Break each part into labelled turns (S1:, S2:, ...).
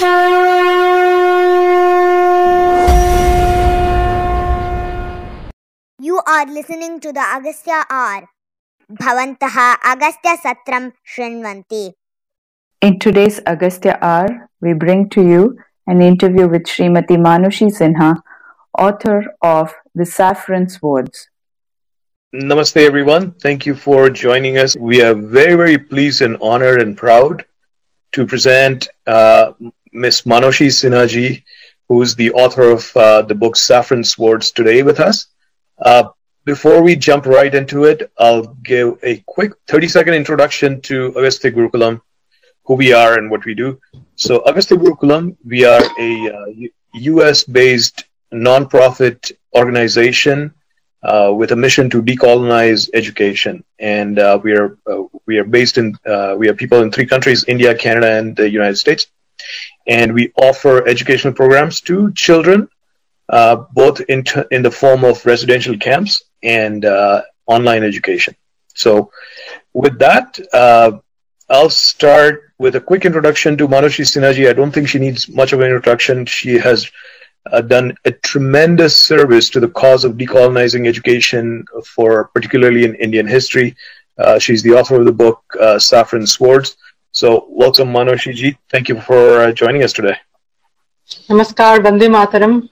S1: You are listening to the Agastya Hour. Bhavantaha Agastya Satram Shrinvanti.
S2: In today's Agastya Hour, we bring to you an interview with Srimati Manoshi Sinha, author of The Saffron Swords.
S3: Namaste, everyone. Thank you for joining us. We are very, very pleased and honored and proud to present uh, Miss Manoshi Sinha who's the author of uh, the book Saffron Swords, today with us. Uh, before we jump right into it, I'll give a quick 30 second introduction to Agastya Gurukulam, who we are and what we do. So, Agastya Gurukulam, we are a uh, US based nonprofit organization uh, with a mission to decolonize education. And uh, we are uh, we are based in uh, we have people in three countries: India, Canada, and the United States. And we offer educational programs to children uh, both in, t- in the form of residential camps and uh, online education. So, with that, uh, I'll start with a quick introduction to Manoshi Sinha. I don't think she needs much of an introduction. She has uh, done a tremendous service to the cause of decolonizing education for particularly in Indian history. Uh, she's the author of the book uh, Saffron Swords. So, welcome, Manoshi ji. Thank you for joining us today.
S4: Namaskar, Vande Mataram.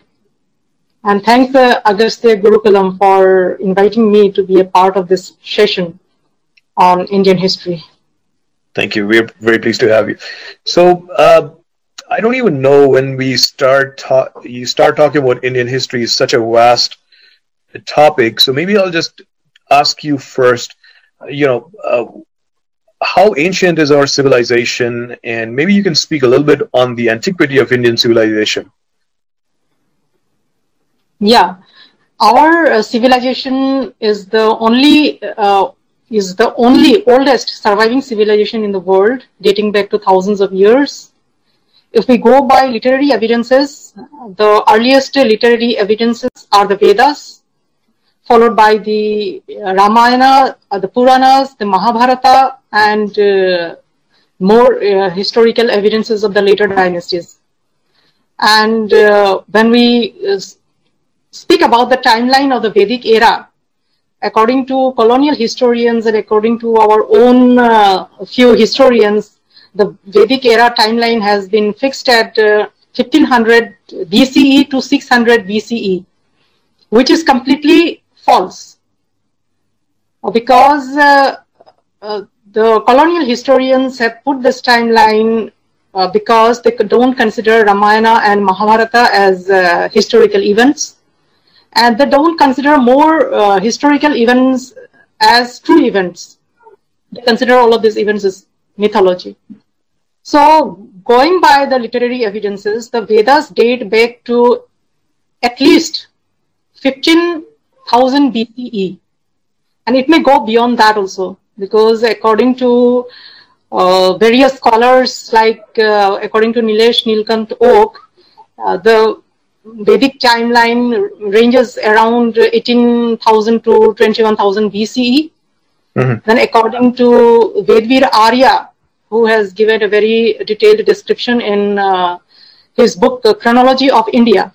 S4: And thanks uh, Agastya Gurukulam for inviting me to be a part of this session on Indian history.
S3: Thank you. We're very pleased to have you. So, uh, I don't even know when we start ta- you start talking about Indian history is such a vast topic. So maybe I'll just ask you first. You know, uh, how ancient is our civilization, and maybe you can speak a little bit on the antiquity of Indian civilization.
S4: Yeah, our uh, civilization is the only uh, is the only oldest surviving civilization in the world, dating back to thousands of years. If we go by literary evidences, the earliest literary evidences are the Vedas, followed by the Ramayana, uh, the Puranas, the Mahabharata, and uh, more uh, historical evidences of the later dynasties. And uh, when we speak about the timeline of the Vedic era, according to colonial historians and according to our own uh, few historians, the Vedic era timeline has been fixed at uh, 1500 BCE to 600 BCE, which is completely false. Because uh, uh, the colonial historians have put this timeline uh, because they don't consider Ramayana and Mahabharata as historical events and they don't consider more uh, historical events as true events. They consider all of these events as mythology. So, going by the literary evidences, the Vedas date back to at least 15,000 BCE. And it may go beyond that also, because according to uh, various scholars, like uh, according to Nilesh Nilkanth Oak, uh, the Vedic timeline ranges around 18,000 to 21,000 BCE. Mm-hmm. Then, according to Vedveer Arya, who has given a very detailed description in uh, his book, The Chronology of India.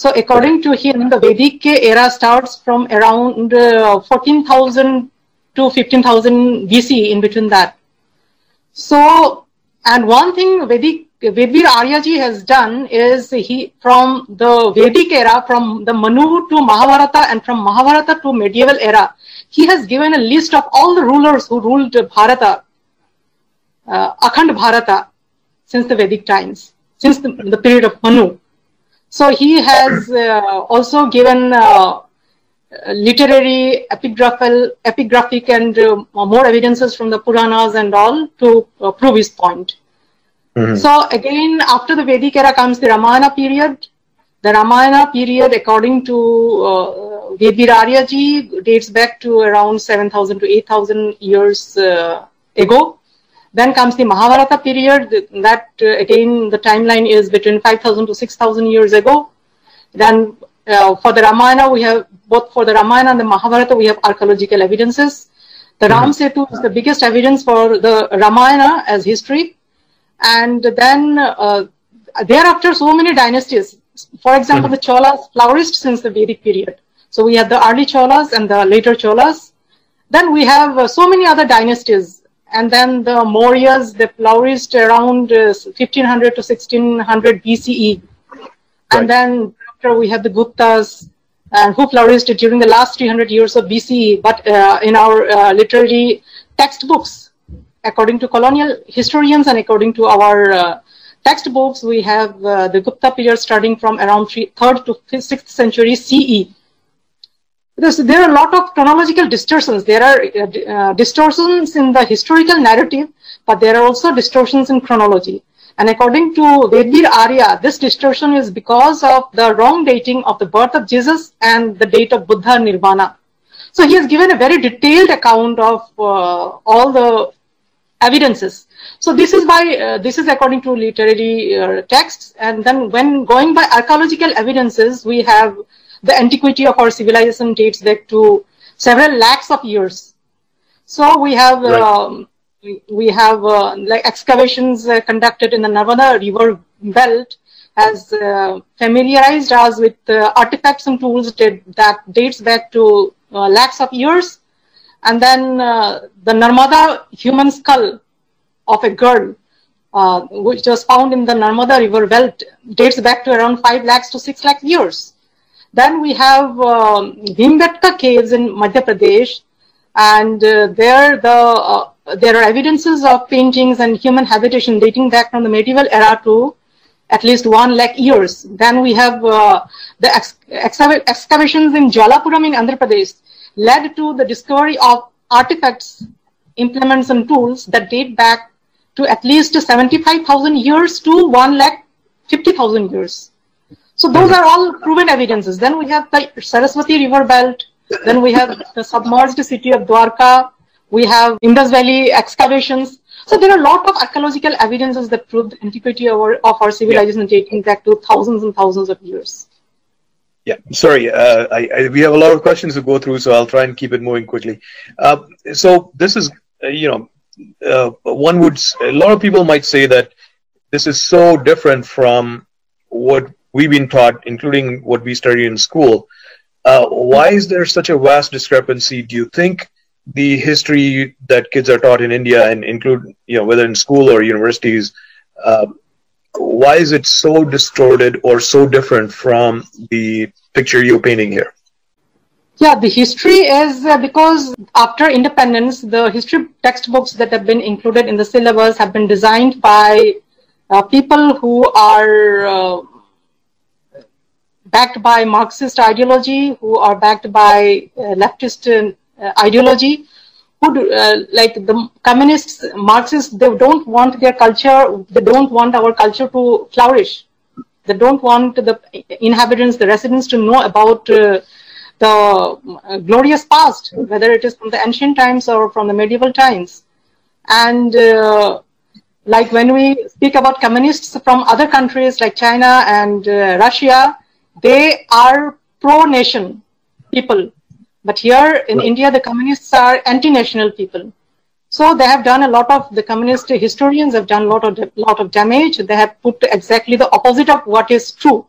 S4: So, according to him, the Vedic era starts from around uh, 14,000 to 15,000 BC, in between that. So, and one thing Vedic Vedveer Aryaji has done is he from the Vedic era, from the Manu to Mahabharata and from Mahabharata to medieval era, he has given a list of all the rulers who ruled Bharata, uh, Akhand Bharata, since the Vedic times, since the, the period of Manu. So he has uh, also given uh, literary, epigraphical, epigraphic, and uh, more evidences from the Puranas and all to uh, prove his point. Mm-hmm. So again, after the Vedic era comes the Ramayana period. The Ramayana period, according to uh, Vedveer Aryaji, dates back to around 7,000 to 8,000 years uh, ago. Then comes the Mahabharata period. That uh, again, the timeline is between 5,000 to 6,000 years ago. Then uh, for the Ramayana, we have both for the Ramayana and the Mahabharata, we have archaeological evidences. The mm-hmm. Ram Setu is the biggest evidence for the Ramayana as history and then uh, thereafter, so many dynasties. For example, the Cholas flourished since the Vedic period. So we have the early Cholas and the later Cholas. Then we have uh, so many other dynasties. And then the Mauryas, they flourished around uh, 1500 to 1600 BCE.
S3: Right.
S4: And then after we have the Guptas, uh, who flourished during the last 300 years of BCE. But uh, in our uh, literary textbooks, according to colonial historians and according to our uh, textbooks, we have uh, the Gupta period starting from around three, 3rd to 6th century CE. There are a lot of chronological distortions. There are uh, uh, distortions in the historical narrative, but there are also distortions in chronology. And according to Vedveer Arya, this distortion is because of the wrong dating of the birth of Jesus and the date of Buddha Nirvana. So he has given a very detailed account of uh, all the evidences. So this is by uh, this is according to literary uh, texts, and then when going by archaeological evidences, we have the antiquity of our civilization dates back to several lakhs of years. So we have
S3: Right.
S4: um, we, have uh, like excavations uh, conducted in the Narmada River belt has uh, familiarized us with uh, artifacts and tools that, that dates back to uh, lakhs of years and then uh, the Narmada human skull of a girl, uh, which was found in the Narmada river belt, dates back to around 5 lakhs to 6 lakh years. Then we have um, caves in Madhya Pradesh, and uh, there the uh, there are evidences of paintings and human habitation dating back from the medieval era to at least one lakh years. Then we have uh, the ex- excava- excavations in Jwalapuram in Andhra Pradesh led to the discovery of artifacts, implements, and tools that date back to at least 75,000 years to 1 lakh 50,000 years. So those are all proven evidences. Then we have the Saraswati river belt. Then we have the submerged city of Dwarka. We have Indus Valley excavations. So there are a lot of archaeological evidences that prove the antiquity of our, of our civilization dating back to thousands and thousands of years.
S3: Yeah, sorry. Uh, I, I, we have a lot of questions to go through, so I'll try and keep it moving quickly. Uh, so this is, uh, you know, uh, one would. a lot of people might say that this is so different from what we've been taught, including what we study in school. Uh, why is there such a vast discrepancy? Do you think the history that kids are taught in India, and include, you know, whether in school or universities, uh, why is it so distorted or so different from the picture you're painting here?
S4: Yeah, the history is uh, because after independence, the history textbooks that have been included in the syllabus have been designed by uh, people who are uh, backed by Marxist ideology, who are backed by uh, leftist uh, ideology, who do, uh, like the communists, Marxists, they don't want their culture, they don't want our culture to flourish. They don't want the inhabitants, the residents to know about uh, the glorious past, whether it is from the ancient times or from the medieval times. And like when we speak about communists from other countries like China and uh, Russia, they are pro-nation people. But here in India, the communists are anti-national people. So they have done a lot of the communist historians have done a lot of lot of damage. They have put exactly the opposite of what is true,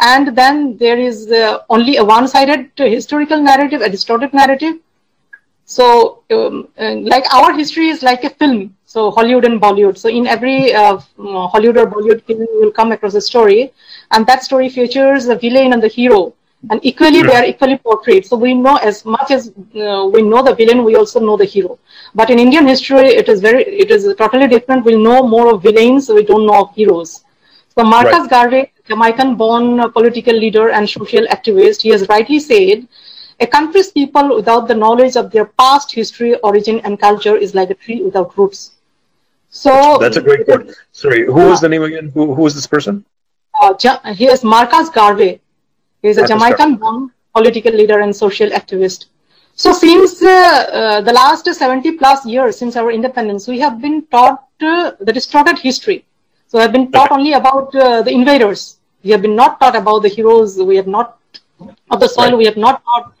S4: and then there is uh, only a one-sided historical narrative, a distorted narrative. So, um, uh, like our history is like a film. So Hollywood and Bollywood. So in every uh, Hollywood or Bollywood film, you will come across a story, and that story features the villain and the hero. And equally they are equally portrayed. So we know as much as uh, we know the villain we also know the hero. But in indian history it is very it is totally different. We know more of villains so we don't know of heroes. So marcus
S3: Right.
S4: garvey jamaican born political leader and social activist he has rightly said a country's people without the knowledge of their past history origin and culture is like a tree without roots so
S3: That's a great quote. Sorry, who was the name again? Who, who is this person?
S4: uh, Ja- he is Marcus Garvey. He is a
S3: Marcus
S4: Jamaican born political leader and social activist. So, since uh, uh, the last 70 plus years since our independence, we have been taught uh, the distorted history. So, we have been taught only about uh, the invaders. We have been not taught about the heroes. We have not of the soil.
S3: Right.
S4: We have not taught.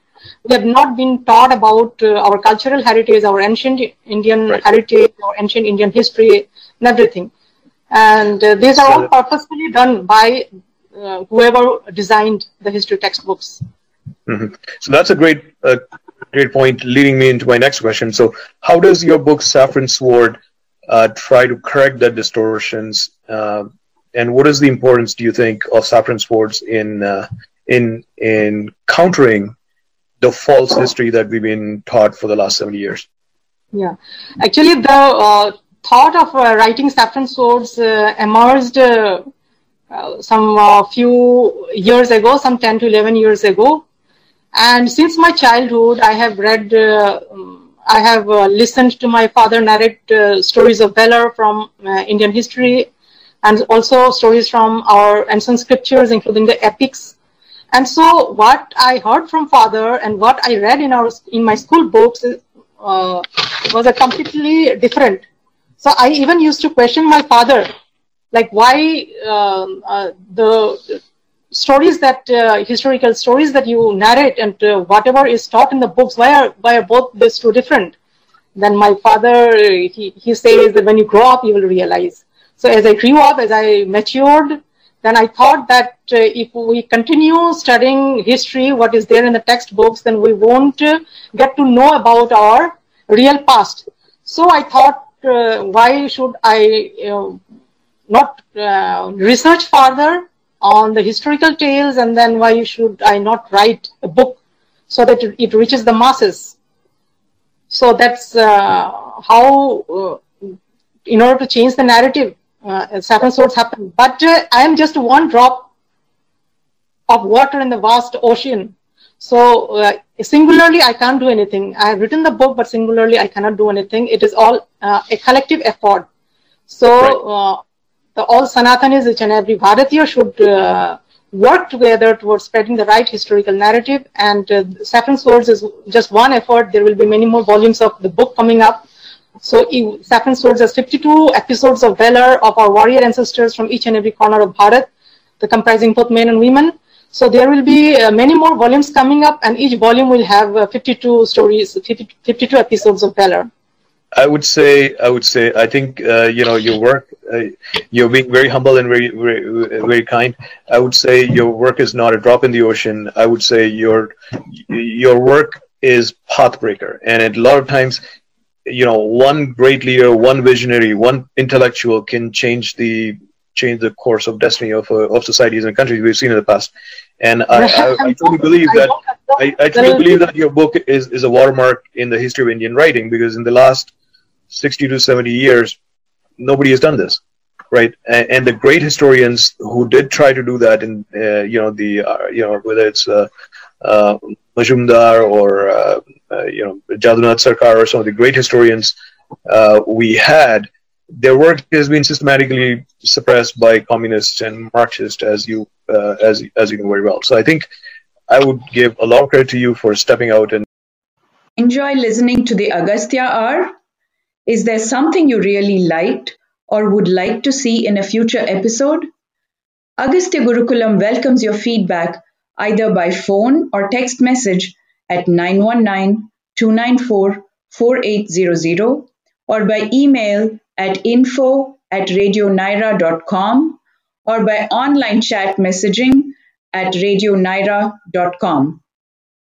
S4: We have not been taught about uh, our cultural heritage, our ancient Indian
S3: Right.
S4: heritage, our ancient Indian history, and everything and uh, these are all purposefully done by uh, whoever designed the history textbooks.
S3: Mm-hmm. So that's a great, uh, great point, leading me into my next question. So, how does your book Saffron Sword uh, try to correct that distortions? Uh, and what is the importance, do you think, of Saffron Swords in uh, in in countering the false history that we've been taught for the last seventy years?
S4: Yeah, actually, the uh, thought of uh, writing Saffron Swords emerged. Uh, some uh, few years ago, some 10 to 11 years ago, and since my childhood, I have read, uh, I have uh, listened to my father narrate uh, stories of valor from uh, Indian history and also stories from our ancient scriptures, including the epics. And so what I heard from father and what I read in our, in my school books uh, was a completely different. So I even used to question my father, like why um, the stories that uh, historical stories that you narrate and uh, whatever is taught in the books why are why are both these two different then my father he, he says that when you grow up you will realize so as i grew up as i matured then i thought that uh, if we continue studying history what is there in the textbooks then we won't uh, get to know about our real past so i thought uh, why should i uh, not research further on the historical tales and then why should I not write a book so that it reaches the masses. So that's uh, how, uh, in order to change the narrative, uh, Saffron Swords happen. But uh, I am just one drop of water in the vast ocean. So uh, singularly, I can't do anything. I have written the book, but singularly, I cannot do anything. It is all uh, a collective effort. So right uh, all Sanatanis, each and every Bharatiya should uh, work together towards spreading the right historical narrative. And uh, Saffron Swords is just one effort. There will be many more volumes of the book coming up. So Saffron has 52 episodes of valor of our warrior ancestors from each and every corner of Bharat, the comprising both men and women. So there will be uh, many more volumes coming up, and each volume will have uh, 52 stories, 50, 52 episodes of valor.
S3: I would say, I would say, I think uh, you know your work. Uh, you're being very humble and very, very, very kind. I would say your work is not a drop in the ocean. I would say your your work is pathbreaker, and a lot of times, you know, one great leader, one visionary, one intellectual can change the change the course of destiny of uh, of societies and countries we've seen in the past. And I, I, I truly believe that I, I truly believe that your book is, is a watermark in the history of Indian writing because in the last 60 to 70 years, nobody has done this, right? And, and the great historians who did try to do that, in uh, you know the uh, you know whether it's uh, Majumdar or uh, uh, you know Jadunath Sarkar or some of the great historians uh, we had, their work has been systematically suppressed by communists and Marxists, as you uh, as as you know very well. So I think I would give a lot of credit to you for stepping out and
S2: enjoy listening to the Agastya Hour is there something you really liked or would like to see in a future episode? Agastya Gurukulam welcomes your feedback either by phone or text message at 919-294-4800 or by email at info at radionyra.com or by online chat messaging at radionyra.com.